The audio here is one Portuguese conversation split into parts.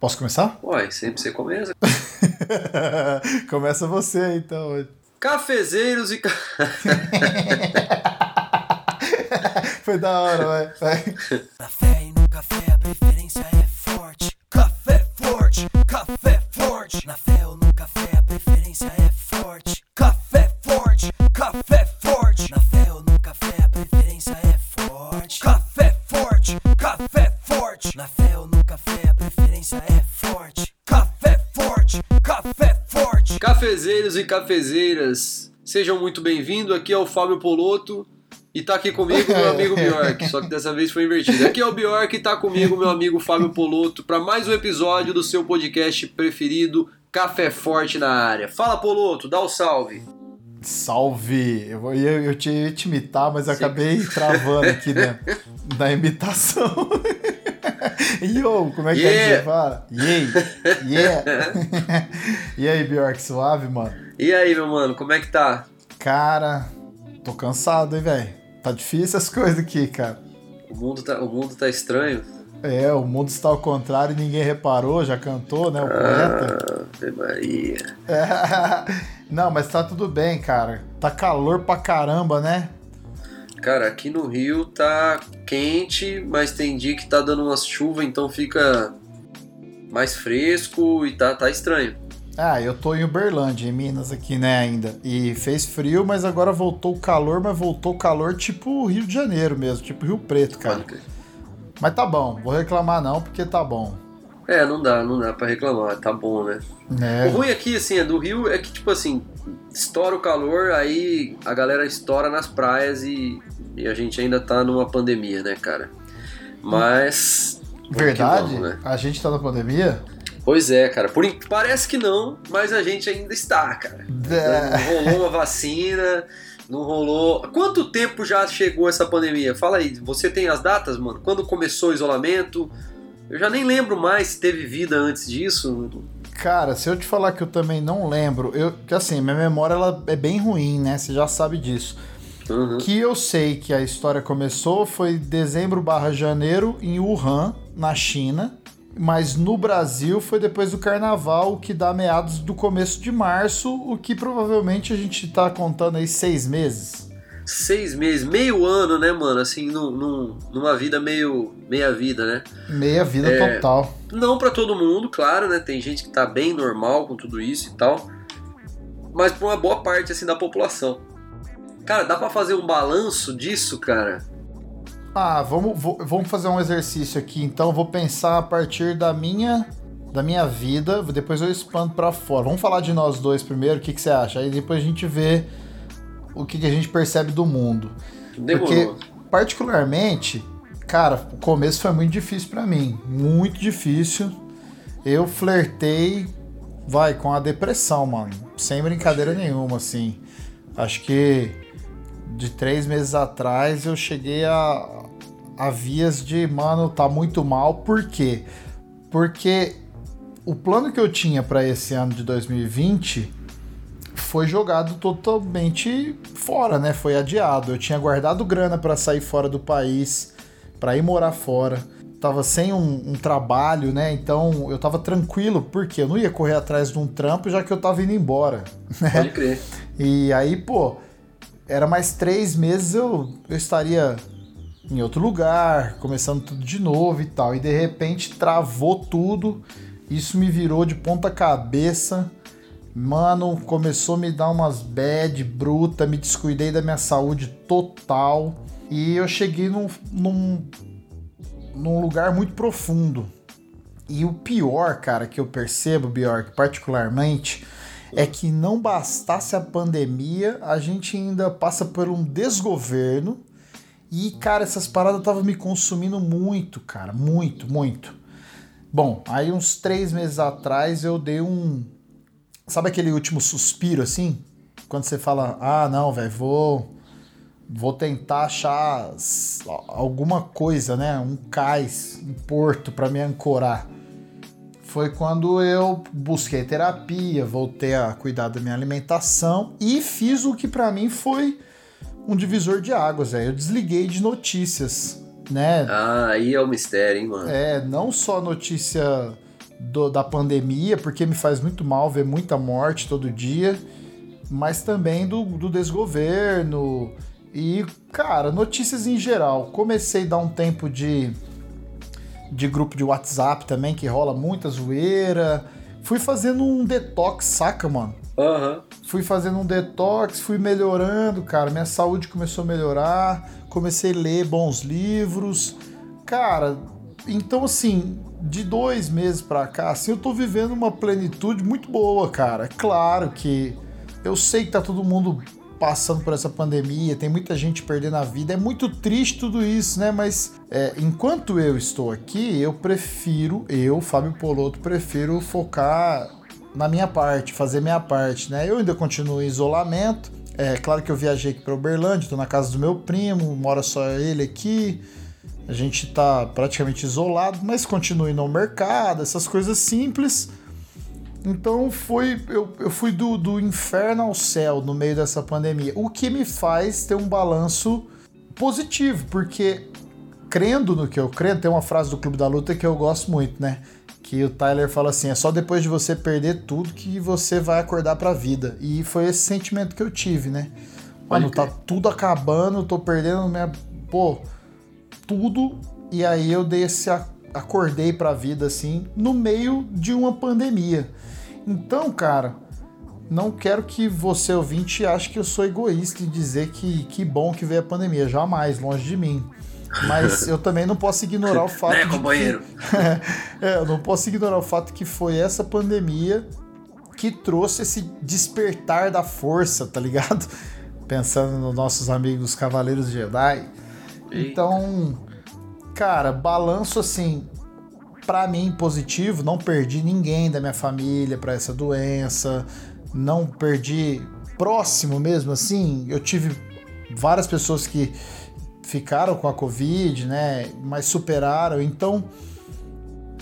Posso começar? Uai, sempre você começa. Começa você então. Cafezeiros e. Foi da hora, vai. vai. cafezeiras, sejam muito bem-vindos. Aqui é o Fábio Poloto. E tá aqui comigo meu amigo Bjork, só que dessa vez foi invertido. Aqui é o Bjork e tá comigo meu amigo Fábio Poloto para mais um episódio do seu podcast preferido, Café Forte na área. Fala Poloto, dá o salve. Salve! Eu, vou- eu, te ia te imitar, mas acabei travando aqui né, na imitação. Yo, como é que é que Yeah. você fala? Yay! Yeah! e aí, Bjork, suave, mano? E aí, meu mano, como é que tá? Cara, tô cansado, hein, velho? Tá difícil as coisas aqui, cara. O mundo tá, o mundo tá estranho. É, o mundo está ao contrário e ninguém reparou, já cantou, né? O poeta. Ave Maria. Não, mas tá tudo bem, cara. Tá calor pra caramba, né? Cara, aqui no Rio tá quente, mas tem dia que tá dando umas chuvas, então fica mais fresco e tá, tá estranho. Ah, eu tô em Uberlândia, em Minas aqui, né, ainda. E fez frio, mas agora voltou o calor, mas voltou o calor tipo Rio de Janeiro mesmo, tipo Rio Preto, cara. Crer. Mas tá bom, vou reclamar não, porque tá bom. É, não dá, não dá pra reclamar, tá bom, né? O Né? ruim aqui, assim, é do Rio é que, tipo assim, estoura o calor, aí a galera estoura nas praias e, e a gente ainda tá numa pandemia, né, cara? Mas. Verdade? vamos, né? A gente tá na pandemia? Pois é, cara. Por, parece que não, mas a gente ainda está, cara. É. Não rolou uma vacina, não rolou. Quanto tempo já chegou essa pandemia? Fala aí, você tem as datas, mano? Quando começou o isolamento? Eu já nem lembro mais se teve vida antes disso. Cara, se eu te falar que eu também não lembro, eu, que assim, minha memória ela é bem ruim, né? Você já sabe disso. Uhum. que eu sei que a história começou foi dezembro barra janeiro em Wuhan, na China. Mas no Brasil foi depois do carnaval, que dá meados do começo de março, o que provavelmente a gente tá contando aí seis meses. Seis meses, meio ano, né, mano? Assim, num, num- numa vida meio. meia vida, né? Meia vida É. total. Não pra todo mundo, claro, né? Tem gente que tá bem normal com tudo isso e tal. Mas pra uma boa parte, assim, da população. Cara, dá pra fazer um balanço disso, cara? Ah, vamos, vamos fazer um exercício aqui, então. Vou pensar a partir da minha da minha vida, depois eu expando pra fora. Vamos falar de nós dois primeiro, o que, que você acha? Aí depois a gente vê o que, que a gente percebe do mundo. Demorou. Porque, particularmente, cara, o começo foi muito difícil pra mim. Muito difícil. Eu flertei, vai, com a depressão, mano. Sem brincadeira nenhuma, assim. Acho que de três meses atrás eu cheguei a, a vias de, mano, tá muito mal. Por quê? Porque o plano que eu tinha pra esse ano de 2020 foi jogado totalmente fora, né? Foi adiado. Eu tinha guardado grana pra sair fora do país, pra ir morar fora. Tava sem um, um trabalho, né? Então eu tava tranquilo, porque eu não ia correr atrás de um trampo já que eu tava indo embora. Pode crer. E aí, pô, era mais três meses eu, eu estaria em outro lugar, começando tudo de novo e tal. E de repente travou tudo. Isso me virou de ponta cabeça. Mano, começou a me dar umas bad bruta, me descuidei da minha saúde total. E eu cheguei num, num, num lugar muito profundo. E o pior, cara, que eu percebo, Bjork, particularmente, é que não bastasse a pandemia, a gente ainda passa por um desgoverno. E, cara, essas paradas estavam me consumindo muito, cara. Muito, muito. Bom, aí uns três meses atrás eu dei um. Sabe aquele último suspiro assim? Quando você fala, ah, não, velho, vou. Vou tentar achar alguma coisa, né? Um cais, um porto para me ancorar foi quando eu busquei terapia, voltei a cuidar da minha alimentação e fiz o que pra mim foi um divisor de águas, velho. Eu desliguei de notícias, né? Ah, aí é o mistério, hein, mano? É, não só notícia do- da pandemia, porque me faz muito mal ver muita morte todo dia, mas também do, do desgoverno e, cara, notícias em geral. Comecei a dar um tempo de, de grupo de WhatsApp também, que rola muita zoeira. Fui fazendo um detox, saca, mano? Aham. Fui fazendo um detox, fui melhorando, cara. Minha saúde começou a melhorar. Comecei a ler bons livros. Cara, então assim, de dois meses pra cá, assim, eu tô vivendo uma plenitude muito boa, cara. É claro que eu sei que tá todo mundo passando por essa pandemia, tem muita gente perdendo a vida. É muito triste tudo isso, né? Mas é, enquanto eu estou aqui, eu prefiro, eu, Fábio Poloto, prefiro focar na minha parte, fazer minha parte, né? Eu ainda continuo em isolamento. É claro que eu viajei aqui para Uberlândia, tô na casa do meu primo, mora só ele aqui. A gente tá praticamente isolado, mas continuo ao mercado, essas coisas simples. Então foi, eu, eu fui do, do inferno ao céu no meio dessa pandemia, o que me faz ter um balanço positivo, porque crendo no que eu creio, tem uma frase do Clube da Luta que eu gosto muito, né? Que o Tyler fala assim: é só depois de você perder tudo que você vai acordar pra vida. E foi esse sentimento que eu tive, né? Mano, tá tudo acabando, tô perdendo minha. Pô, tudo. E aí eu dei esse. Acordei pra vida, assim, no meio de uma pandemia. Então, cara, não quero que você, ouvinte, ache que eu sou egoísta em dizer que que bom que veio a pandemia. Jamais, longe de mim. Mas eu também não posso ignorar o fato Né, de que- companheiro? é, eu não posso ignorar o fato que foi essa pandemia que trouxe esse despertar da força, tá ligado? Pensando nos nossos amigos Cavaleiros Jedi. Então, cara, balanço assim, pra mim positivo, não perdi ninguém da minha família pra essa doença, não perdi próximo mesmo assim, eu tive várias pessoas que ficaram com a Covid, né, mas superaram, então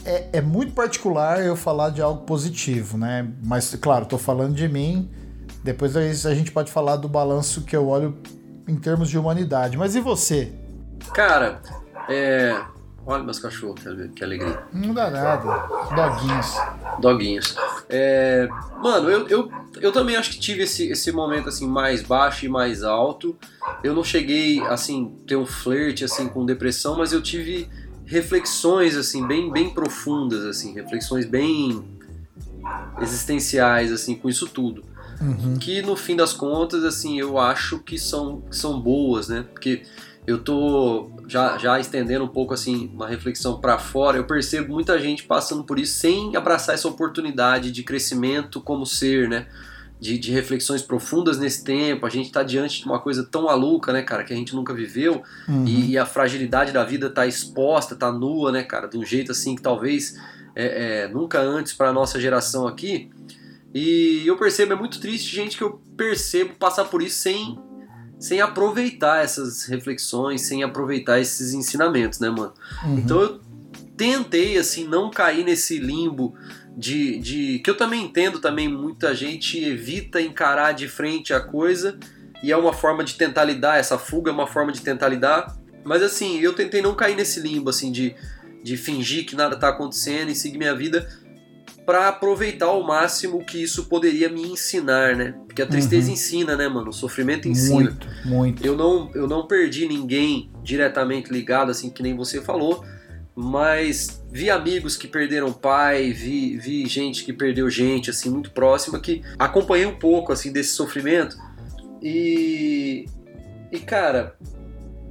é, é muito particular eu falar de algo positivo, né, mas claro, tô falando de mim, depois a gente pode falar do balanço que eu olho em termos de humanidade, mas e você? Cara, é. Olha meus cachorros, que, alegria. Não dá nada. Doguinhos. Doguinhos. É, mano, eu, eu, eu também acho que tive esse, esse momento assim mais baixo e mais alto. Eu não cheguei assim ter um flerte assim com depressão, mas eu tive reflexões assim bem bem profundas assim, reflexões bem existenciais assim com isso tudo. Uhum. Que no fim das contas assim, eu acho que são são boas, né? Porque eu tô já, já estendendo um pouco assim uma reflexão para fora, eu percebo muita gente passando por isso sem abraçar essa oportunidade de crescimento como ser, né? De, de reflexões profundas nesse tempo. A gente tá diante de uma coisa tão maluca, né, cara, que a gente nunca viveu Uhum. e, e a fragilidade da vida tá exposta, tá nua, né, cara, de um jeito assim que talvez é, é, nunca antes para nossa geração aqui. E eu percebo, é muito triste gente que eu percebo passar por isso sem sem aproveitar essas reflexões, sem aproveitar esses ensinamentos, né, mano? Uhum. Então eu tentei, assim, não cair nesse limbo de, de. que eu também entendo também, muita gente evita encarar de frente a coisa e é uma forma de tentar lidar, essa fuga é uma forma de tentar lidar. Mas assim, eu tentei não cair nesse limbo, assim, de, de fingir que nada tá acontecendo e seguir minha vida para aproveitar ao máximo o que isso poderia me ensinar, né? Porque a tristeza Uhum. ensina, né, mano? O sofrimento ensina. Muito, muito. Eu não, eu não perdi ninguém diretamente ligado, assim, que nem você falou, mas vi amigos que perderam pai, vi, vi gente que perdeu gente, assim, muito próxima, que acompanhei um pouco, assim, desse sofrimento. E, e cara,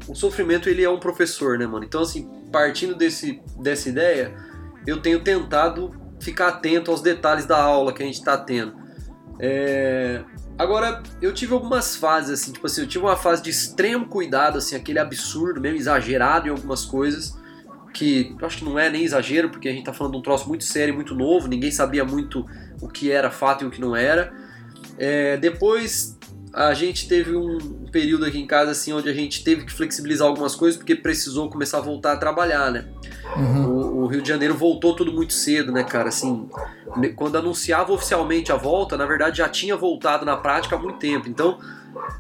o sofrimento, ele é um professor, né, mano? Então, assim, partindo desse, dessa ideia, eu tenho tentado ficar atento aos detalhes da aula que a gente tá tendo. É, Agora, eu tive algumas fases, assim, tipo assim, eu tive uma fase de extremo cuidado, assim, aquele absurdo, mesmo exagerado em algumas coisas, que eu acho que não é nem exagero, porque a gente tá falando de um troço muito sério muito novo, ninguém sabia muito o que era fato e o que não era. É, depois, a gente teve um período aqui em casa, assim, onde a gente teve que flexibilizar algumas coisas, porque precisou começar a voltar a trabalhar, né? Uhum. O, o Rio de Janeiro voltou tudo muito cedo, né, cara? Assim, quando anunciava oficialmente a volta, na verdade já tinha voltado na prática há muito tempo. Então,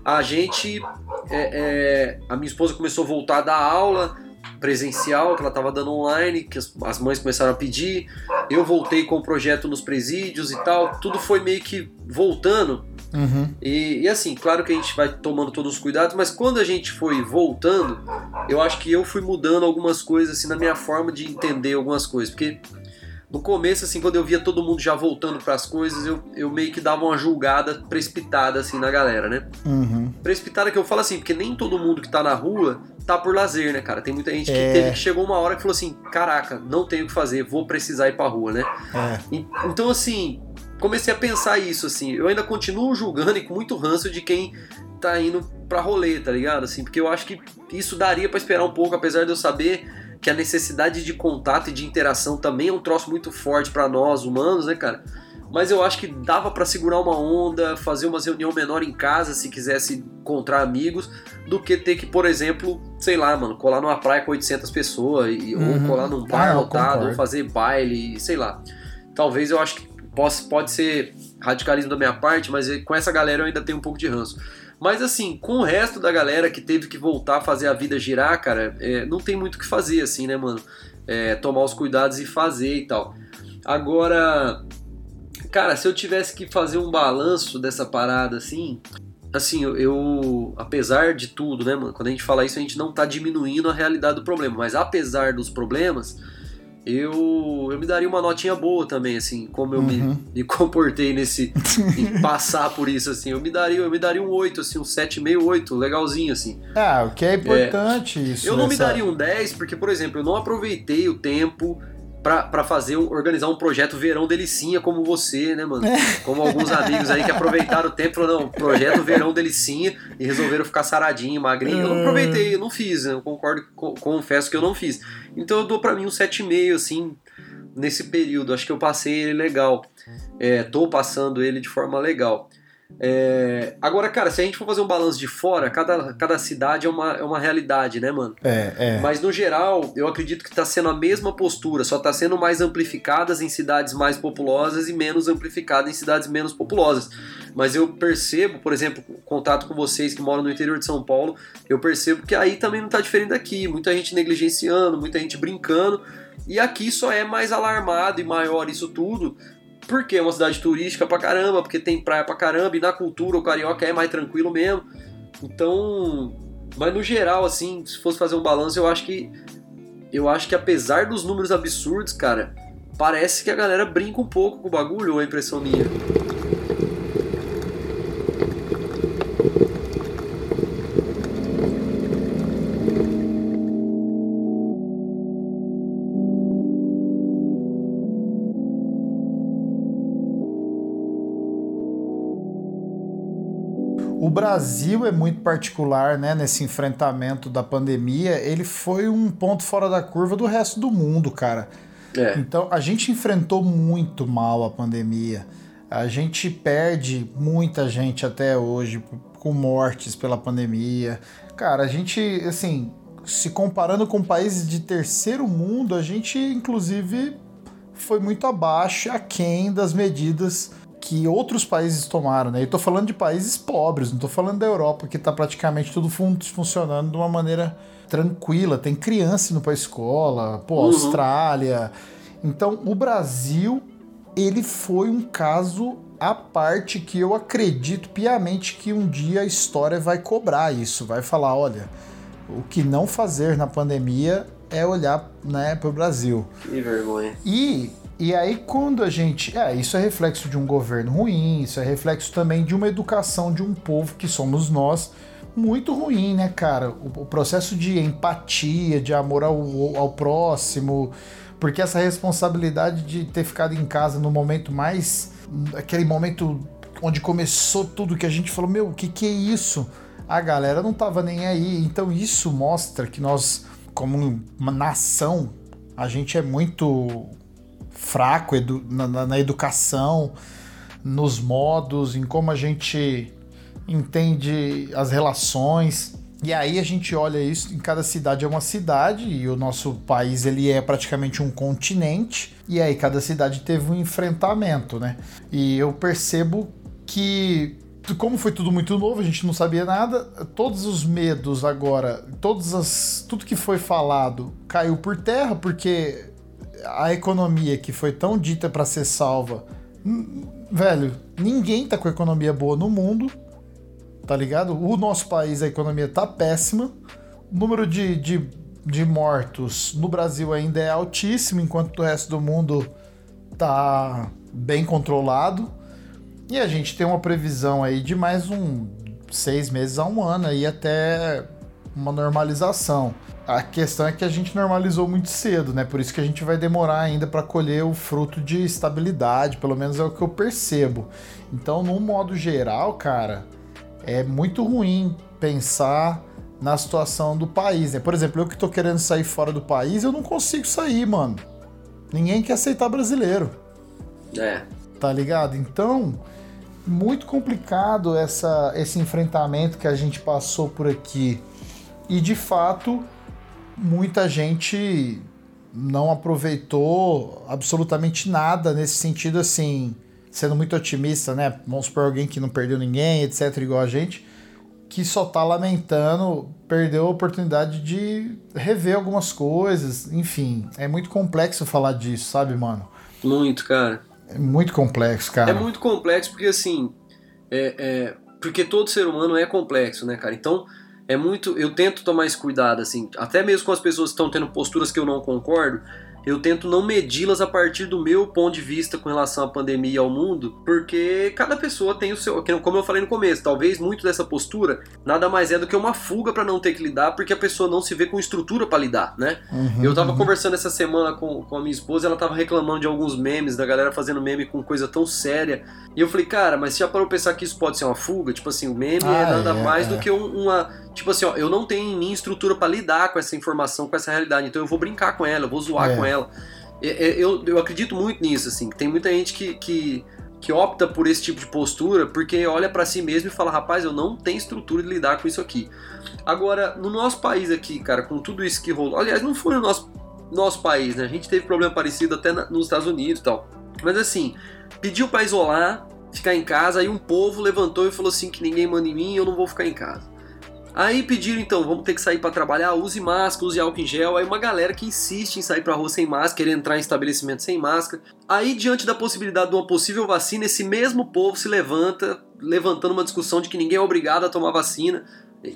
a gente. é, é, a minha esposa começou a voltar a dar aula, presencial, que ela estava dando online, que as, as mães começaram a pedir. Eu voltei com o projeto nos presídios e tal. Tudo foi meio que voltando. Uhum. E, e, assim, claro que a gente vai tomando todos os cuidados, mas quando a gente foi voltando, eu acho que eu fui mudando algumas coisas assim na minha forma de entender algumas coisas, porque no começo assim, quando eu via todo mundo já voltando para as coisas, eu, eu meio que dava uma julgada precipitada assim na galera, né? Uhum. Precipitada que eu falo assim, porque nem todo mundo que tá na rua tá por lazer, né, cara? Tem muita gente que É. teve que chegou uma hora que falou assim: "Caraca, não tenho o que fazer, vou precisar ir pra rua", né? É. E- Então, assim, comecei a pensar isso, assim. Eu ainda continuo julgando e com muito ranço de quem tá indo pra rolê, tá ligado? Assim, porque eu acho que isso daria pra esperar um pouco, apesar de eu saber que a necessidade de contato e de interação também é um troço muito forte pra nós humanos, né, cara? Mas eu acho que dava pra segurar uma onda, fazer uma reunião menor em casa se quisesse encontrar amigos, do que ter que, por exemplo, sei lá, mano, colar numa praia com 800 pessoas, e, Uhum. ou colar num bar Ah, lotado, ou fazer baile, sei lá. Talvez eu acho que possa, pode ser radicalismo da minha parte, mas com essa galera eu ainda tenho um pouco de ranço. Mas assim, com o resto da galera que teve que voltar a fazer a vida girar, cara, é, não tem muito o que fazer, assim, né, mano? É, tomar os cuidados e fazer e tal. Agora, cara, se eu tivesse que fazer um balanço dessa parada, assim, assim, eu, eu- apesar de tudo, né, mano? Quando a gente fala isso, a gente não tá diminuindo a realidade do problema, mas apesar dos problemas, eu, eu me daria uma notinha boa também, assim, como eu me, Uhum. me comportei nesse em passar por isso, assim. Eu me daria, eu me daria um 8, assim, um 7,5, 8, legalzinho, assim. Ah, o que é importante isso. Eu não me essa- daria um 10, porque, por exemplo, eu não aproveitei o tempo pra, pra fazer organizar um projeto Verão Delicinha como você, né, mano? Como alguns amigos aí que aproveitaram o tempo e falaram, não, projeto Verão Delicinha e resolveram ficar saradinho, magrinho. Eu não aproveitei, eu não fiz, né? Eu concordo, co- confesso que eu não fiz. Então eu dou pra mim um 7,5, assim, nesse período. Acho que eu passei ele legal. É, tô passando ele de forma legal. É, agora, cara, se a gente for fazer um balanço de fora, cada, cada cidade é uma, é uma realidade, né, mano? É, é. Mas no geral, eu acredito que está sendo a mesma postura, só está sendo mais amplificadas em cidades mais populosas e menos amplificada em cidades menos populosas. Mas eu percebo, por exemplo, contato com vocês que moram no interior de São Paulo, eu percebo que aí também não está diferente daqui. Muita gente negligenciando, muita gente brincando. E aqui só é mais alarmado e maior isso tudo. Porque é uma cidade turística pra caramba, porque tem praia pra caramba, e na cultura o carioca é mais tranquilo mesmo. Então, mas no geral, assim, se fosse fazer um balanço, eu acho que. Eu acho que apesar dos números absurdos, cara, parece que a galera brinca um pouco com o bagulho, ou é impressão minha? O Brasil é muito particular, né, nesse enfrentamento da pandemia. Ele foi um ponto fora da curva do resto do mundo, cara. É. Então, a gente enfrentou muito mal a pandemia. A gente perde muita gente até hoje com mortes pela pandemia. Cara, a gente, assim, se comparando com países de terceiro mundo, a gente, inclusive, foi muito abaixo, aquém das medidas que outros países tomaram, né? Eu tô falando de países pobres, não tô falando da Europa, que tá praticamente tudo fun- funcionando de uma maneira tranquila. Tem criança indo pra escola, pô, Uhum. Austrália. Então, o Brasil, ele foi um caso à parte que eu acredito piamente que um dia a história vai cobrar isso, vai falar, olha, o que não fazer na pandemia é olhar, né, pro Brasil. Que vergonha. E, e aí, quando a gente. É, isso é reflexo de um governo ruim, isso é reflexo também de uma educação de um povo que somos nós, muito ruim, né, cara? O, o processo de empatia, de amor ao, ao próximo, porque essa responsabilidade de ter ficado em casa no momento mais. aquele momento onde começou tudo que a gente falou: meu, o que, que é isso? A galera não tava nem aí. Então, isso mostra que nós, como nação, a gente é muito fraco edu- na, na- na educação, nos modos, em como a gente entende as relações. E aí a gente olha isso, em cada cidade é uma cidade, e o nosso país ele é praticamente um continente, e aí cada cidade teve um enfrentamento, né? E eu percebo que como foi tudo muito novo, a gente não sabia nada, todos os medos agora, todas as, tudo que foi falado caiu por terra, porque a economia que foi tão dita para ser salva, velho, ninguém tá com economia boa no mundo, tá ligado? O nosso país, a economia tá péssima, o número de, de, de mortos no Brasil ainda é altíssimo, enquanto o resto do mundo tá bem controlado. E a gente tem uma previsão aí de mais um seis meses a um ano aí até uma normalização. A questão é que a gente normalizou muito cedo, né? Por isso que a gente vai demorar ainda para colher o fruto de estabilidade, pelo menos é o que eu percebo. Então, no modo geral, cara, é muito ruim pensar na situação do país, né? Por exemplo, eu que tô querendo sair fora do país, eu não consigo sair, mano. Ninguém quer aceitar brasileiro. É. Tá ligado? Então, muito complicado essa, esse enfrentamento que a gente passou por aqui. E de fato, muita gente não aproveitou absolutamente nada nesse sentido, assim, sendo muito otimista, né? Vamos supor alguém que não perdeu ninguém, etc., igual a gente, que só tá lamentando, perdeu a oportunidade de rever algumas coisas, enfim. É muito complexo falar disso, sabe, mano? Muito, cara. É muito complexo, cara. É muito complexo porque, assim, é, é, porque todo ser humano é complexo, né, cara? Então, é muito. Eu tento tomar esse cuidado, assim, até mesmo com as pessoas que estão tendo posturas que eu não concordo eu tento não medi-las a partir do meu ponto de vista com relação à pandemia e ao mundo, porque cada pessoa tem o seu, como eu falei no começo, talvez muito dessa postura nada mais é do que uma fuga para não ter que lidar, porque a pessoa não se vê com estrutura para lidar, né? Uhum, eu tava uhum. conversando essa semana com, com a minha esposa, ela tava reclamando de alguns memes, da galera fazendo meme com coisa tão séria, e eu falei, cara, mas você já parou pensar que isso pode ser uma fuga? Tipo assim, o meme é ah, é nada é, mais é. do que um, uma, tipo assim, ó, eu não tenho em mim estrutura para lidar com essa informação, com essa realidade, então eu vou brincar com ela, eu vou zoar é. com ela ela. Eu, eu acredito muito nisso, assim. Tem muita gente que, que, que opta por esse tipo de postura porque olha para si mesmo e fala: rapaz, eu não tenho estrutura de lidar com isso aqui. Agora, no nosso país aqui, cara, com tudo isso que rolou. Aliás, não foi no nosso, nosso país, né? A gente teve problema parecido até na, nos Estados Unidos e tal. Mas assim, pediu para isolar, ficar em casa, aí um povo levantou e falou assim: que ninguém manda em mim, eu não vou ficar em casa. Aí pediram então, vamos ter que sair para trabalhar, use máscara, use álcool em gel. Aí uma galera que insiste em sair pra rua sem máscara, querer entrar em estabelecimento sem máscara. Aí diante da possibilidade de uma possível vacina, esse mesmo povo se levanta, levantando uma discussão de que ninguém é obrigado a tomar vacina.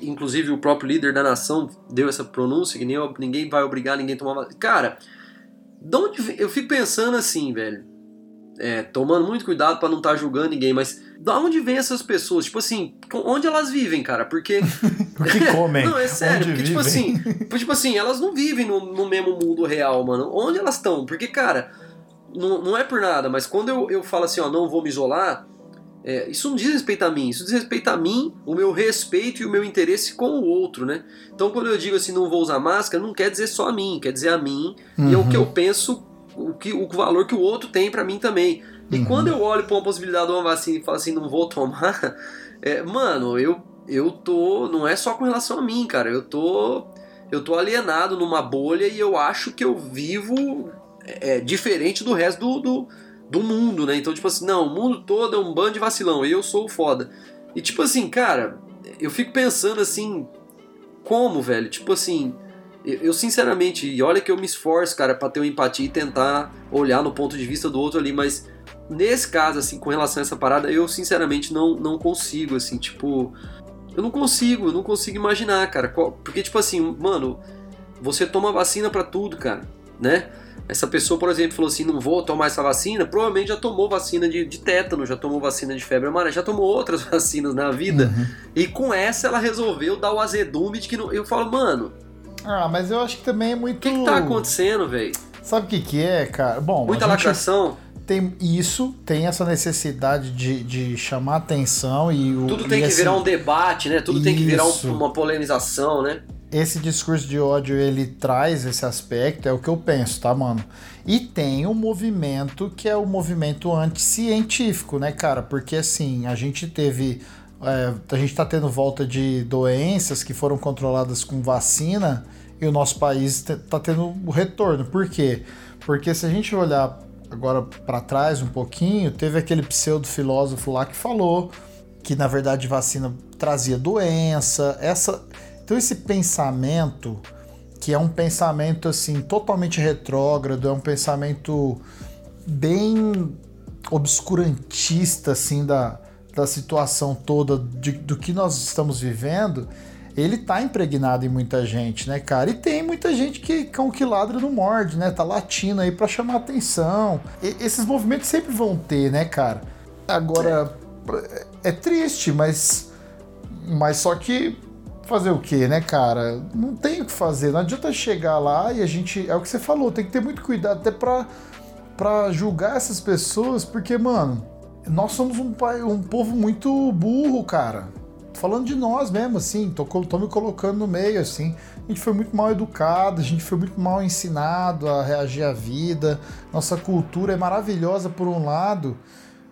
Inclusive o próprio líder da nação deu essa pronúncia que ninguém vai obrigar ninguém a tomar vacina. Cara, de onde eu fico pensando assim, velho é, tomando muito cuidado para não estar tá julgando ninguém, mas da onde vem essas pessoas? Tipo assim, onde elas vivem, cara? Porque. porque comem. não, é sério, porque, tipo assim, tipo assim, elas não vivem no, no mesmo mundo real, mano. Onde elas estão? Porque, cara, não, não é por nada, mas quando eu, eu falo assim, ó, não vou me isolar, é, isso não diz respeito a mim, isso diz respeito a mim, o meu respeito e o meu interesse com o outro, né? Então quando eu digo assim, não vou usar máscara, não quer dizer só a mim, quer dizer a mim uhum. e é o que eu penso o, que, o valor que o outro tem para mim também. E uhum. quando eu olho para uma possibilidade de uma vacina e falo assim, não vou tomar, é, mano, eu, eu tô. Não é só com relação a mim, cara. Eu tô. Eu tô alienado numa bolha e eu acho que eu vivo é, diferente do resto do, do, do, mundo, né? Então, tipo assim, não, o mundo todo é um bando de vacilão e eu sou o foda. E tipo assim, cara, eu fico pensando assim, como, velho? Tipo assim, eu, sinceramente, e olha que eu me esforço, cara, para ter uma empatia e tentar olhar no ponto de vista do outro ali, mas nesse caso, assim, com relação a essa parada, eu sinceramente não, não consigo, assim, tipo. Eu não consigo, eu não consigo imaginar, cara. Porque, tipo assim, mano, você toma vacina para tudo, cara, né? Essa pessoa, por exemplo, falou assim: não vou tomar essa vacina, provavelmente já tomou vacina de, de tétano, já tomou vacina de febre amarela, já tomou outras vacinas na vida. Uhum. E com essa ela resolveu dar o azedume de que não. Eu falo, mano, ah, mas eu acho que também é muito. O que, que tá acontecendo, velho? Sabe o que, que é, cara? Bom, muita lacração. Tem isso, tem essa necessidade de, de chamar atenção e o. Tudo tem que virar um debate, né? Tudo isso. tem que virar um, uma polemização, né? Esse discurso de ódio ele traz esse aspecto, é o que eu penso, tá, mano? E tem o um movimento que é o movimento anticientífico, né, cara? Porque assim, a gente teve é, a gente está tendo volta de doenças que foram controladas com vacina e o nosso país está tendo o retorno. Por quê? Porque se a gente olhar agora para trás um pouquinho, teve aquele pseudo filósofo lá que falou que na verdade vacina trazia doença, essa então esse pensamento que é um pensamento assim totalmente retrógrado, é um pensamento bem obscurantista assim da, da situação toda de, do que nós estamos vivendo, ele tá impregnado em muita gente, né, cara? E tem muita gente que cão que ladra não morde, né? Tá latindo aí para chamar atenção. E, esses movimentos sempre vão ter, né, cara? Agora é, é triste, mas mas só que fazer o que, né, cara? Não tem o que fazer. Não adianta chegar lá e a gente. É o que você falou, tem que ter muito cuidado até pra, pra julgar essas pessoas, porque, mano, nós somos um, um povo muito burro, cara. Falando de nós mesmo, assim, tô, tô me colocando no meio, assim. A gente foi muito mal educado, a gente foi muito mal ensinado a reagir à vida. Nossa cultura é maravilhosa por um lado,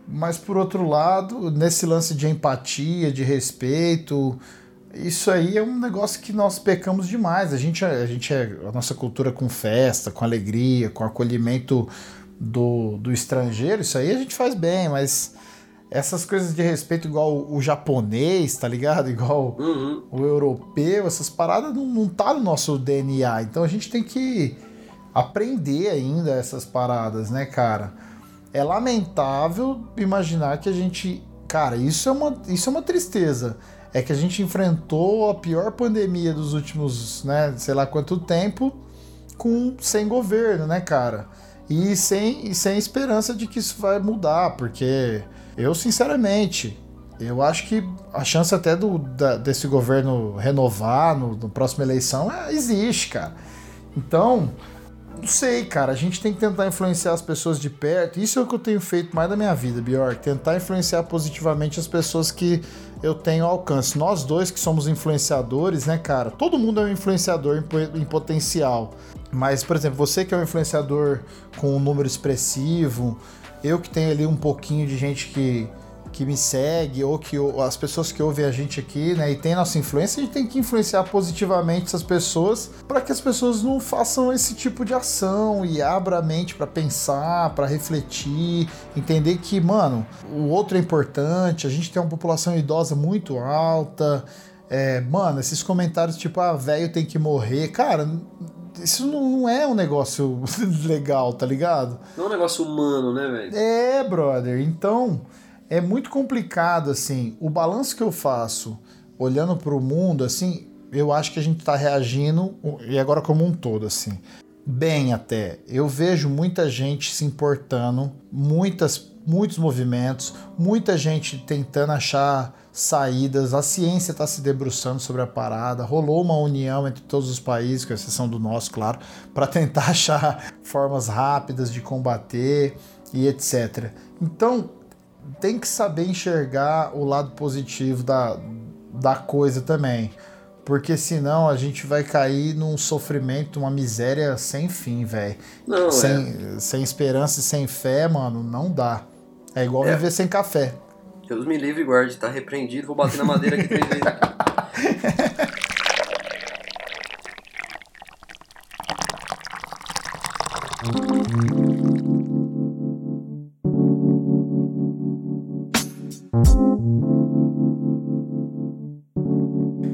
mas por outro lado, nesse lance de empatia, de respeito, isso aí é um negócio que nós pecamos demais. A gente, a gente é a nossa cultura com festa, com alegria, com acolhimento do, do estrangeiro, isso aí a gente faz bem, mas essas coisas de respeito igual o japonês, tá ligado? Igual uhum. o europeu, essas paradas não, não tá no nosso DNA. Então a gente tem que aprender ainda essas paradas, né, cara? É lamentável imaginar que a gente. Cara, isso é uma, isso é uma tristeza. É que a gente enfrentou a pior pandemia dos últimos, né, sei lá quanto tempo, com sem governo, né, cara? E sem, e sem esperança de que isso vai mudar, porque eu, sinceramente, eu acho que a chance até do, da, desse governo renovar no, no próxima eleição é, existe, cara. Então, não sei, cara. A gente tem que tentar influenciar as pessoas de perto. Isso é o que eu tenho feito mais da minha vida, Bjork. Tentar influenciar positivamente as pessoas que eu tenho alcance. Nós dois que somos influenciadores, né, cara? Todo mundo é um influenciador em, em potencial. Mas, por exemplo, você que é um influenciador com um número expressivo, eu que tenho ali um pouquinho de gente que que me segue ou que as pessoas que ouvem a gente aqui, né, e tem nossa influência, a gente tem que influenciar positivamente essas pessoas para que as pessoas não façam esse tipo de ação e abra a mente para pensar, para refletir, entender que, mano, o outro é importante, a gente tem uma população idosa muito alta, é, mano, esses comentários tipo, ah, velho tem que morrer, cara, isso não é um negócio legal, tá ligado? Não é um negócio humano, né, velho? É, brother. Então, é muito complicado, assim. O balanço que eu faço, olhando para o mundo, assim, eu acho que a gente está reagindo, e agora como um todo, assim. Bem até. Eu vejo muita gente se importando, muitas, muitos movimentos, muita gente tentando achar saídas, a ciência está se debruçando sobre a parada, rolou uma união entre todos os países, com exceção do nosso, claro, para tentar achar formas rápidas de combater e etc. Então, tem que saber enxergar o lado positivo da, da coisa também. Porque senão a gente vai cair num sofrimento, uma miséria sem fim, velho. Sem, é. sem esperança e sem fé, mano, não dá. É igual é. viver sem café. Deus me livre guarde, tá repreendido. Vou bater na madeira aqui três vezes.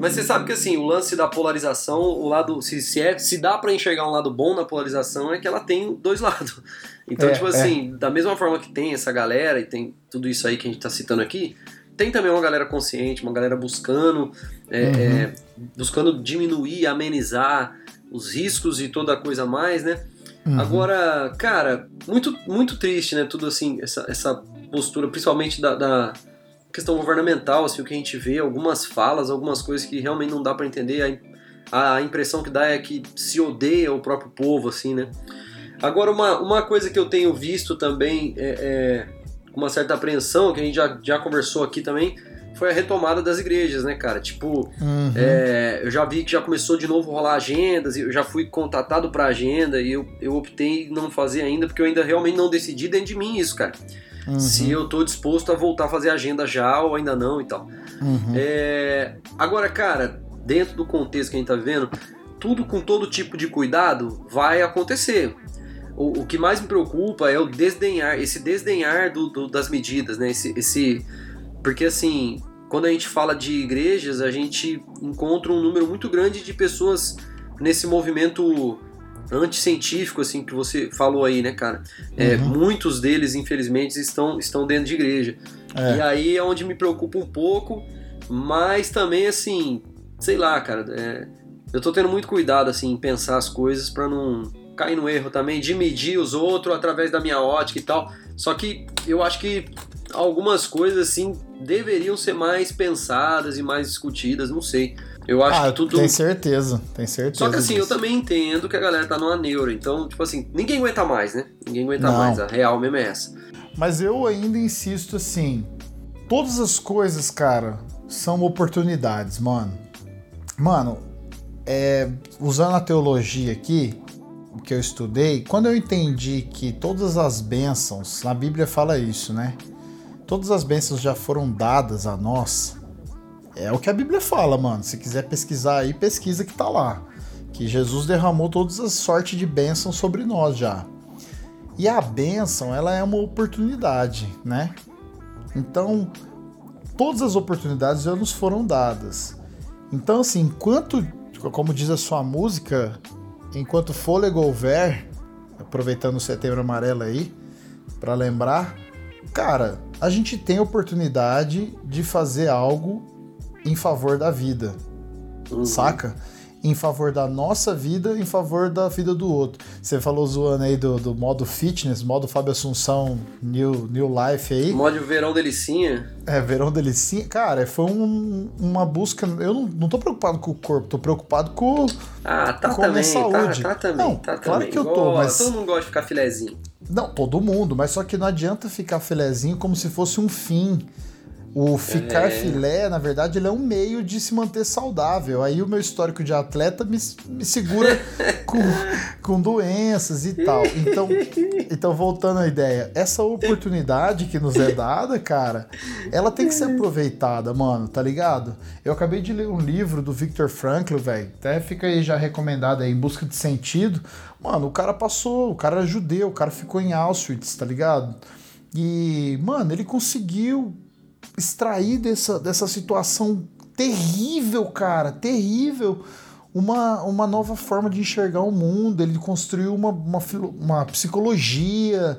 Mas você sabe que assim, o lance da polarização, o lado. Se, se, é, se dá para enxergar um lado bom na polarização, é que ela tem dois lados. Então, é, tipo assim, é. da mesma forma que tem essa galera e tem tudo isso aí que a gente tá citando aqui, tem também uma galera consciente, uma galera buscando. É, uhum. É, buscando diminuir, amenizar os riscos e toda a coisa mais, né? Uhum. Agora, cara, muito, muito triste, né? Tudo assim, essa, essa postura, principalmente da, da questão governamental, assim, o que a gente vê, algumas falas, algumas coisas que realmente não dá para entender. A, a impressão que dá é que se odeia o próprio povo, assim, né? Agora, uma, uma coisa que eu tenho visto também é, é, com uma certa apreensão, que a gente já, já conversou aqui também, foi a retomada das igrejas, né, cara? Tipo, uhum. é, eu já vi que já começou de novo a rolar agendas, eu já fui contatado para agenda e eu, eu optei não fazer ainda, porque eu ainda realmente não decidi dentro de mim isso, cara. Uhum. Se eu tô disposto a voltar a fazer agenda já ou ainda não e tal. Uhum. É... Agora, cara, dentro do contexto que a gente tá vivendo, tudo com todo tipo de cuidado vai acontecer. O, o que mais me preocupa é o desdenhar, esse desdenhar do, do, das medidas, né? Esse, esse, porque assim, quando a gente fala de igrejas, a gente encontra um número muito grande de pessoas nesse movimento anticientífico, assim, que você falou aí, né, cara? É, Uhum. Muitos deles, infelizmente, estão, estão dentro de igreja. É. E aí é onde me preocupa um pouco, mas também, assim, sei lá, cara, é, eu tô tendo muito cuidado, assim, em pensar as coisas pra não cair no erro também, de medir os outros através da minha ótica e tal. Só que eu acho que algumas coisas, assim, deveriam ser mais pensadas e mais discutidas, não sei. Eu acho ah, que tudo. tem certeza, tem certeza. Só que assim, eu disso. também entendo que a galera tá numa neura. Então, tipo assim, ninguém aguenta mais, né? Ninguém aguenta Não. mais. A real mesmo é essa. Mas eu ainda insisto assim: todas as coisas, cara, são oportunidades, mano. Mano, é, usando a teologia aqui, o que eu estudei, quando eu entendi que todas as bênçãos, na Bíblia fala isso, né? Todas as bênçãos já foram dadas a nós. É o que a Bíblia fala, mano. Se quiser pesquisar aí, pesquisa que tá lá. Que Jesus derramou todas as sortes de bênçãos sobre nós já. E a bênção, ela é uma oportunidade, né? Então, todas as oportunidades já nos foram dadas. Então, assim, enquanto, como diz a sua música, enquanto fôlego houver, aproveitando o setembro amarelo aí, para lembrar, cara, a gente tem oportunidade de fazer algo em favor da vida, Uhum. saca? Em favor da nossa vida, em favor da vida do outro. Você falou zoando aí do, do modo fitness, modo Fábio Assunção, New, new Life aí. Modo verão delicinha. É, verão delicinha. Cara, foi um- uma busca. Eu não, não tô preocupado com o corpo, tô preocupado com. Ah, tá Com a minha também, saúde. tá, tá também, Não, tá claro também. que eu tô, mas- Todo mundo gosta de ficar filezinho. Não, todo mundo, mas só que não adianta ficar filezinho como se fosse um fim. O ficar É. filé, na verdade, ele é um meio de se manter saudável. Aí o meu histórico de atleta me, me segura com, com doenças e tal. Então, então, voltando à ideia, essa oportunidade que nos é dada, cara, ela tem que ser aproveitada, mano, tá ligado? Eu acabei de ler um livro do Viktor Frankl, velho. Até fica aí já recomendado aí, Em Busca de Sentido. Mano, o cara passou, o cara era judeu, o cara ficou em Auschwitz, tá ligado? E, mano, ele conseguiu extrair dessa, dessa situação terrível, cara, terrível, uma, uma nova forma de enxergar o mundo. Ele construiu uma, uma, uma psicologia.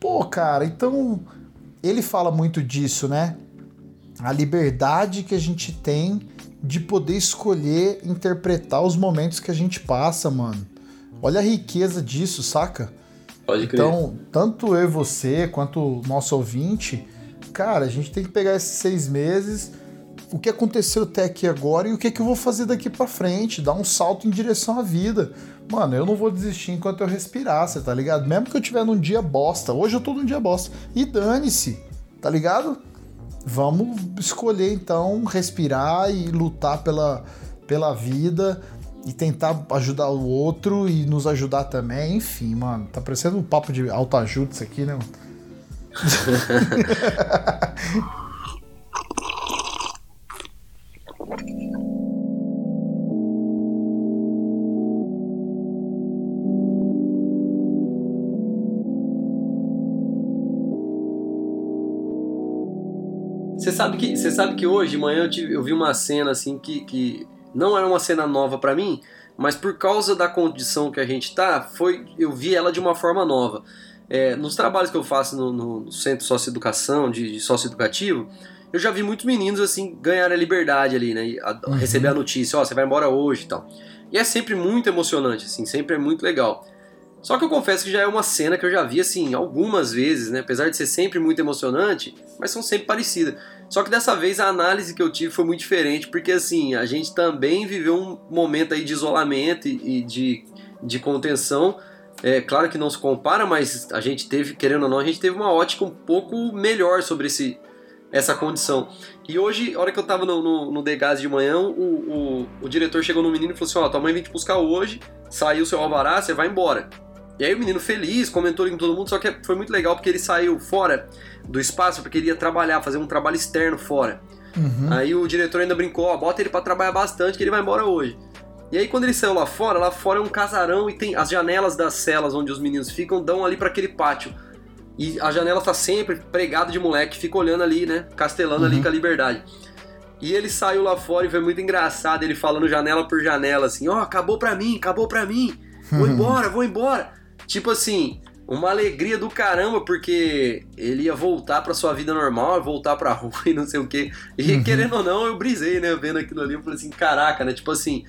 Pô, cara, então ele fala muito disso, né? A liberdade que a gente tem de poder escolher interpretar os momentos que a gente passa, mano. Olha a riqueza disso, saca? Pode crer. Então, tanto eu e você, quanto o nosso ouvinte, cara, a gente tem que pegar esses seis meses, o que aconteceu até aqui agora e o que, que eu vou fazer daqui pra frente, dar um salto em direção à vida. Mano, eu não vou desistir enquanto eu respirar, você tá ligado? Mesmo que eu tiver num dia bosta, hoje eu tô num dia bosta, e dane-se, tá ligado? Vamos escolher então respirar e lutar pela, pela vida e tentar ajudar o outro e nos ajudar também. Enfim, mano, tá parecendo um papo de autoajuda isso aqui, né? mano? Você sabe que, você sabe que hoje de manhã eu, tive- eu vi uma cena assim que, que não era uma cena nova pra mim, mas por causa da condição que a gente tá, foi eu vi ela de uma forma nova. É, nos trabalhos que eu faço no, no centro de socioeducação, de, de socioeducativo, eu já vi muitos meninos assim ganharem a liberdade ali, né? a- Uhum. Receber a notícia, ó, você vai embora hoje e tal. E é sempre muito emocionante, assim, sempre é muito legal. Só que eu confesso que já é uma cena que eu já vi assim algumas vezes, né? Apesar de ser sempre muito emocionante, mas são sempre parecidas. Só que dessa vez a análise que eu tive foi muito diferente, porque assim, a gente também viveu um momento aí de isolamento e, e de, de contenção. É claro que não se compara, mas a gente teve, querendo ou não, a gente teve uma ótica um pouco melhor sobre esse, essa condição. E hoje, a hora que eu tava no, no, no Degas de manhã, o, o, o diretor chegou no menino e falou assim: Ó, tua mãe vem te buscar hoje, saiu seu alvará, você vai embora. E aí o menino feliz, comentou ali com todo mundo, só que foi muito legal porque ele saiu fora do espaço porque ele ia trabalhar, fazer um trabalho externo fora. Uhum. Aí o diretor ainda brincou, ó, bota ele pra trabalhar bastante que ele vai embora hoje. E aí quando ele saiu lá fora, lá fora é um casarão e tem as janelas das celas onde os meninos ficam dão ali pra aquele pátio. E a janela tá sempre pregada de moleque, fica olhando ali, né, castelando ali Uhum. com a liberdade. E ele saiu lá fora e foi muito engraçado, ele falando janela por janela, assim, ó, acabou pra mim, acabou pra mim, vou embora, vou embora. Tipo assim, uma alegria do caramba, porque ele ia voltar pra sua vida normal, voltar pra rua e não sei o quê. E querendo ou não, eu brisei, né, vendo aquilo ali, eu falei assim, caraca, né, tipo assim,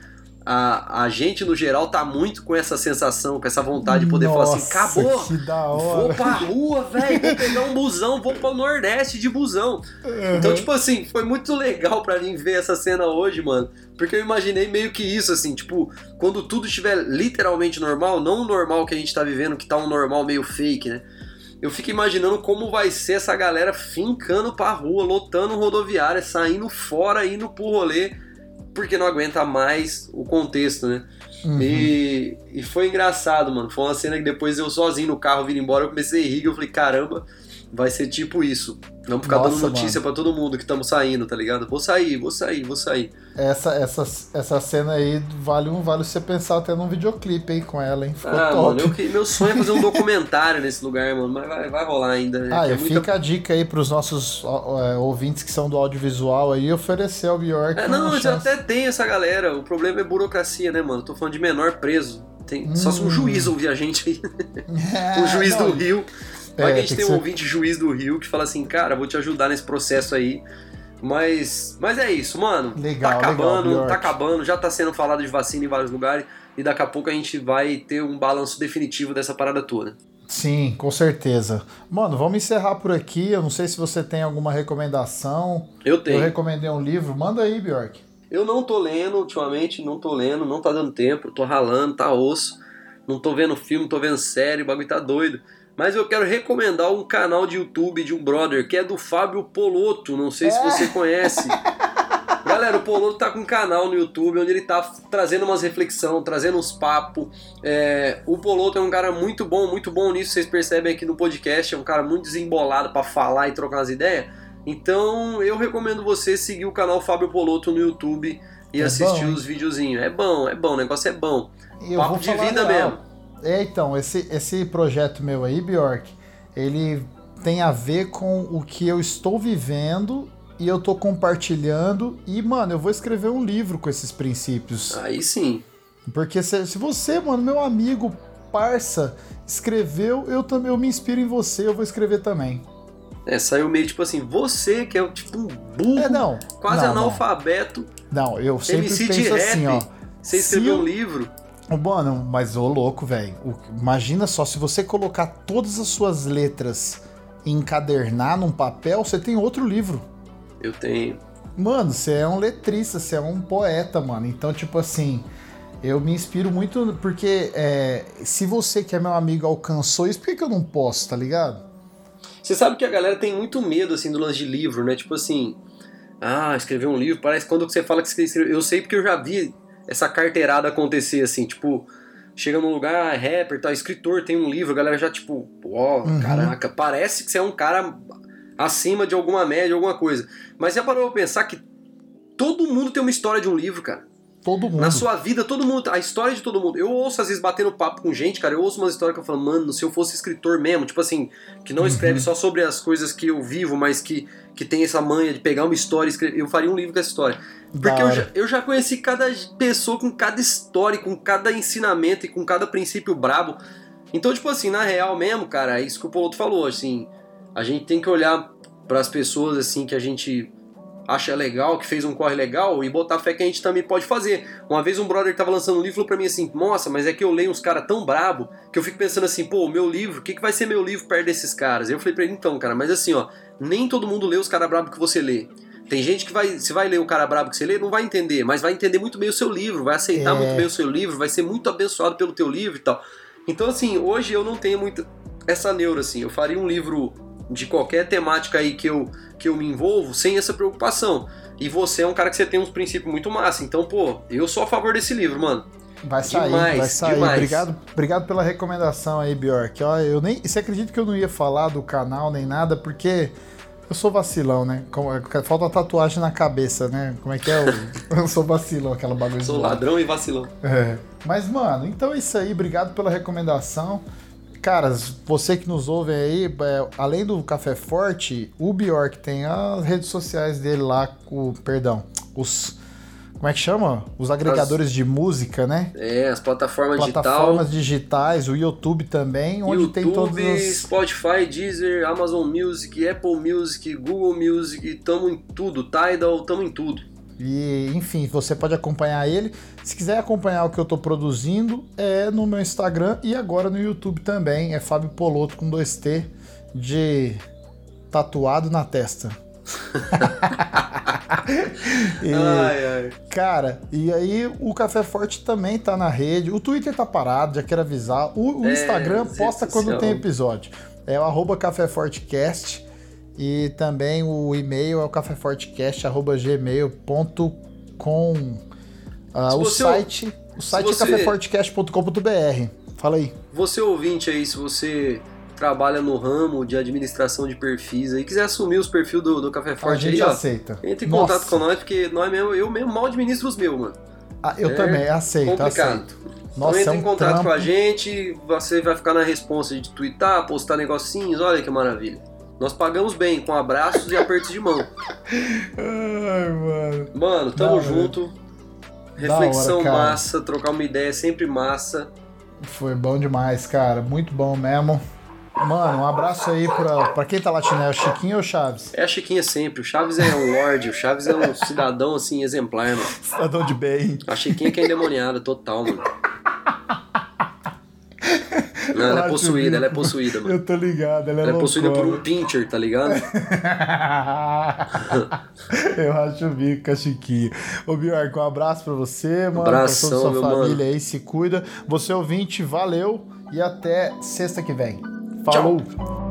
a, a gente no geral tá muito com essa sensação, com essa vontade de poder falar assim, Nossa, acabou, que da vou hora. pra rua, velho, vou pegar um busão, vou pro Nordeste de busão. Então, tipo assim, foi muito legal pra mim ver essa cena hoje, mano. Porque eu imaginei meio que isso, assim, tipo, quando tudo estiver literalmente normal, não o normal que a gente tá vivendo, que tá um normal meio fake, né? Eu fico imaginando como vai ser essa galera fincando pra rua, lotando rodoviária, saindo fora, indo pro rolê, porque não aguenta mais o contexto, né? Uhum. E, e foi engraçado, mano. Foi uma cena que depois eu sozinho no carro vindo embora, eu comecei a rir, eu falei, caramba, vai ser tipo isso. Vamos ficar Nossa, dando notícia pra todo mundo que estamos saindo, tá ligado? Vou sair, vou sair, vou sair. Essa, essa, essa cena aí vale um vale você pensar até num videoclipe, hein, com ela, hein? Ficou ah, top. mano, eu, meu sonho é fazer um documentário nesse lugar, mano, mas vai, vai rolar ainda. né? Ah, é muita- fica a dica aí pros nossos é, ouvintes que são do audiovisual aí, oferecer ao Bjork É, não, chance. até tem essa galera. O problema é burocracia, né, mano? Tô falando de menor preso. Tem, Só se um Hum. juiz ouvir a gente aí. É, o juiz não, do Rio. Vai É, que a gente tem tem um ser- ouvinte juiz do Rio que fala assim, cara, vou te ajudar nesse processo aí. Mas, mas é isso, mano. Legal, tá acabando, legal, tá acabando, já tá sendo falado de vacina em vários lugares. E daqui a pouco a gente vai ter um balanço definitivo dessa parada toda. Sim, com certeza. Mano, vamos encerrar por aqui. Eu não sei se você tem alguma recomendação. Eu Eu tenho. recomendei um livro. Manda aí, Bjork. Eu não tô lendo ultimamente, não tô lendo, não tá dando tempo, tô ralando, tá osso. Não tô vendo filme, tô vendo série, o bagulho tá doido. Mas eu quero recomendar um canal de YouTube de um brother que é do Fábio Poloto, não sei se você conhece. Galera, o Poloto tá com um canal no YouTube onde ele tá trazendo umas reflexão, trazendo uns papos. É, o Poloto é um cara muito bom, muito bom nisso, vocês percebem aqui no podcast, é um cara muito desembolado pra falar e trocar umas ideias. Então eu recomendo você seguir o canal Fábio Poloto no YouTube e É assistir bom, os videozinhos. É bom, é bom, o negócio é bom. E eu Papo vou de vida real. mesmo. É, então, esse, esse projeto meu aí, Bjork, ele tem a ver com o que eu estou vivendo e eu tô compartilhando. E, mano, eu vou escrever um livro com esses princípios. Aí sim. Porque se, se você, mano, meu amigo, parça, escreveu, eu também eu me inspiro em você, eu vou escrever também. É, saiu meio tipo assim, você que é tipo um burro, É, não. quase não, não. analfabeto, Não, eu sempre MC penso assim, ó. você escreveu eu- um livro. Ô, Mano, mas ô louco, velho. Imagina só, se você colocar todas as suas letras e encadernar num papel, você tem outro livro. Eu tenho. Mano, você é um letrista, você é um poeta, mano. Então, tipo assim, eu me inspiro muito porque é, se você que é meu amigo alcançou isso, por que, que eu não posso, tá ligado? Você sabe que a galera tem muito medo, assim, do lance de livro, né? Tipo assim, ah, escrever um livro, parece quando você fala que você escreveu. Eu sei porque eu já vi essa carteirada acontecer, assim, tipo, chega num lugar, ah, é rapper, tá, escritor, tem um livro, a galera já, tipo, ó, Uhum. caraca, parece que você é um cara acima de alguma média, alguma coisa. Mas já parou pra pensar que todo mundo tem uma história de um livro, cara. Todo mundo. Na sua vida, todo mundo. A história de todo mundo. Eu ouço, às vezes, batendo papo com gente, cara. Eu ouço umas histórias que eu falo, mano, se eu fosse escritor mesmo, tipo assim, que não escreve só sobre as coisas que eu vivo, mas que, que tem essa manha de pegar uma história e escrever. Eu faria um livro com essa história. Porque eu já, eu já conheci cada pessoa com cada história, com cada ensinamento e com cada princípio brabo. Então, tipo assim, na real mesmo, cara, é isso que o Poloto falou, assim. A gente tem que olhar para as pessoas, assim, que a gente acha legal, que fez um corre legal e botar fé que a gente também pode fazer. Uma vez um brother tava lançando um livro falou pra mim assim: Nossa, mas é que eu leio uns caras tão brabo que eu fico pensando assim, pô, o meu livro, o que, que vai ser meu livro perto desses caras? Eu falei pra ele: Então, cara, mas assim, ó, nem todo mundo lê os caras brabo que você lê. Tem gente que vai, se vai ler o cara brabo que você lê, não vai entender, mas vai entender muito bem o seu livro, vai aceitar É. muito bem o seu livro, vai ser muito abençoado pelo teu livro e tal. Então, assim, hoje eu não tenho muito essa neura, assim. Eu faria um livro de qualquer temática aí que eu, que eu me envolvo sem essa preocupação. E você é um cara que você tem uns princípios muito massa. Então, pô, eu sou a favor desse livro, mano. Vai sair, Demais, vai sair. demais. Obrigado, obrigado pela recomendação aí, Bjork. Ó, eu nem, você acredita que eu não ia falar do canal nem nada, porque eu sou vacilão, né? Como- Falta tatuagem na cabeça, né? Como é que é? o- Eu sou vacilão, aquela bagulho. Sou ladrão e vacilão. É. Mas, mano, então é isso aí. Obrigado pela recomendação. Cara, você que nos ouve aí, é, além do Café Forte, o Bjork tem as redes sociais dele lá, o, perdão, os. Como é que chama? Os agregadores de música, né? É, as plataformas, Plataformas digitais, o YouTube também, onde YouTube, tem todos os. Spotify, Deezer, Amazon Music, Apple Music, Google Music, tamo em tudo, Tidal, tamo em tudo. E, enfim, você pode acompanhar ele. Se quiser acompanhar o que eu tô produzindo, é no meu Instagram e agora no YouTube também. É Fábio Poloto com 2T de tatuado na testa. e, Ai, ai. Cara, e aí o Café Forte também tá na rede. O Twitter tá parado, já quero avisar. O, o É, Instagram posta quando social. tem episódio. É o arroba Café Fortecast. E também o e-mail é o caféfortecast.gmail.com. Ah, o você- site, o site você- é caféfortecast.com.br. Fala aí. Você ouvinte aí, se você trabalha no ramo de administração de perfis aí, quiser assumir os perfis do, do Café A Forte gente aí, ó, aceita. entre em Nossa. contato com nós, porque nós mesmo, eu mesmo mal administro os meus, mano. Ah, eu É também, aceito, complicado. aceito. Então Nossa, entra é um em contato trampo. com a gente, você vai ficar na responsa de twittar, postar negocinhos, olha que maravilha. Nós pagamos bem, com abraços e apertos de mão. Ai, mano. Mano, tamo Da junto. Reflexão hora, massa, trocar uma ideia é sempre massa. Foi bom demais, cara. Muito bom mesmo. Mano, um abraço aí pra, pra quem tá latindo. É o Chiquinho ou o Chaves? É a Chiquinha sempre. O Chaves é um lorde, o Chaves é um cidadão assim exemplar, mano. Cidadão de bem. A Chiquinha que é endemoniada total, mano. Não, ela é possuída, ela é possuída, mano. Eu tô ligado, ela é, Ela é possuída por um pincher, tá ligado? Eu acho o bico Chiquinho. Ô, Bjork, um abraço pra você, mano. Abração, pra toda meu sua família mano. aí, se cuida. Você ouvinte, valeu e até sexta que vem. Falou!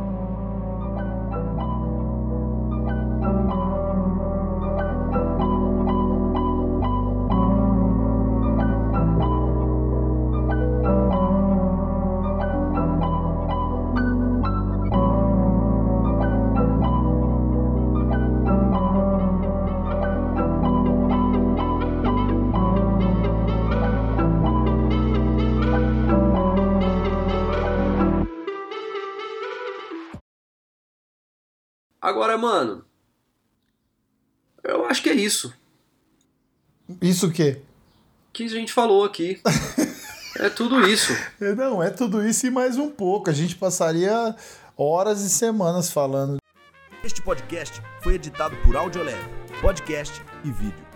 Agora, mano. Eu acho que é isso Isso o quê? que a gente falou aqui. É tudo isso. É, Não, é tudo isso e mais um pouco. A gente passaria horas e semanas falando Este podcast foi editado por Audiolab, podcast e vídeo.